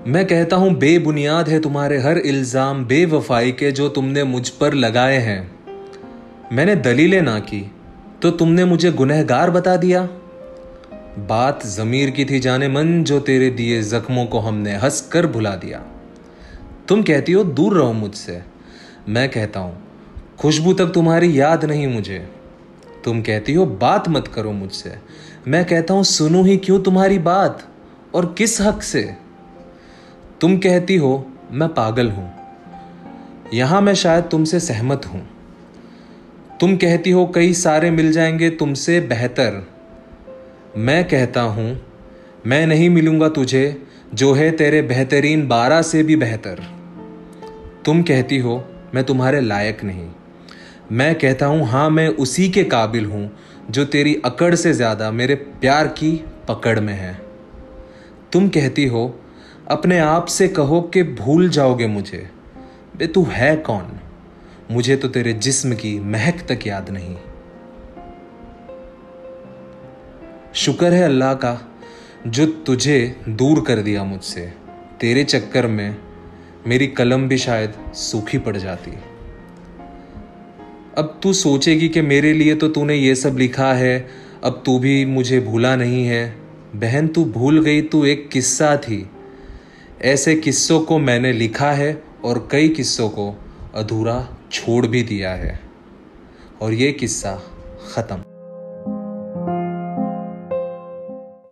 मैं कहता हूँ, बेबुनियाद है तुम्हारे हर इल्ज़ाम बेवफाई के जो तुमने मुझ पर लगाए हैं। मैंने दलीलें ना की तो तुमने मुझे गुनहगार बता दिया। बात ज़मीर की थी जाने मन, जो तेरे दिए जख्मों को हमने हंस कर भुला दिया। तुम कहती हो, दूर रहो मुझसे। मैं कहता हूँ, खुशबू तक तुम्हारी याद नहीं मुझे। तुम कहती हो, बात मत करो मुझसे। मैं कहता हूँ, सुनू ही क्यों तुम्हारी बात, और किस हक से? तुम कहती हो, मैं पागल हूँ। यहाँ मैं शायद तुमसे सहमत हूँ। तुम कहती हो, कई सारे मिल जाएँगे तुमसे बेहतर। मैं कहता हूँ, मैं नहीं मिलूँगा तुझे, जो है तेरे बेहतरीन बारह से भी बेहतर। तुम कहती हो, मैं तुम्हारे लायक नहीं। मैं कहता हूँ, हाँ, मैं उसी के काबिल हूँ, जो तेरी अकड़ से ज़्यादा मेरे प्यार की पकड़ में है। तुम कहती हो अपने आप से कहो कि भूल जाओगे मुझे। बे, तू है कौन? मुझे तो तेरे जिस्म की महक तक याद नहीं। शुक्र है अल्लाह का जो तुझे दूर कर दिया मुझसे। तेरे चक्कर में मेरी कलम भी शायद सूखी पड़ जाती। अब तू सोचेगी कि मेरे लिए तो तूने ये सब लिखा है, अब तू भी मुझे भूला नहीं है। बहन, तू भूल गई, तू एक किस्सा थी। ऐसे किस्सों को मैंने लिखा है और कई किस्सों को अधूरा छोड़ भी दिया है। और ये किस्सा ख़त्म।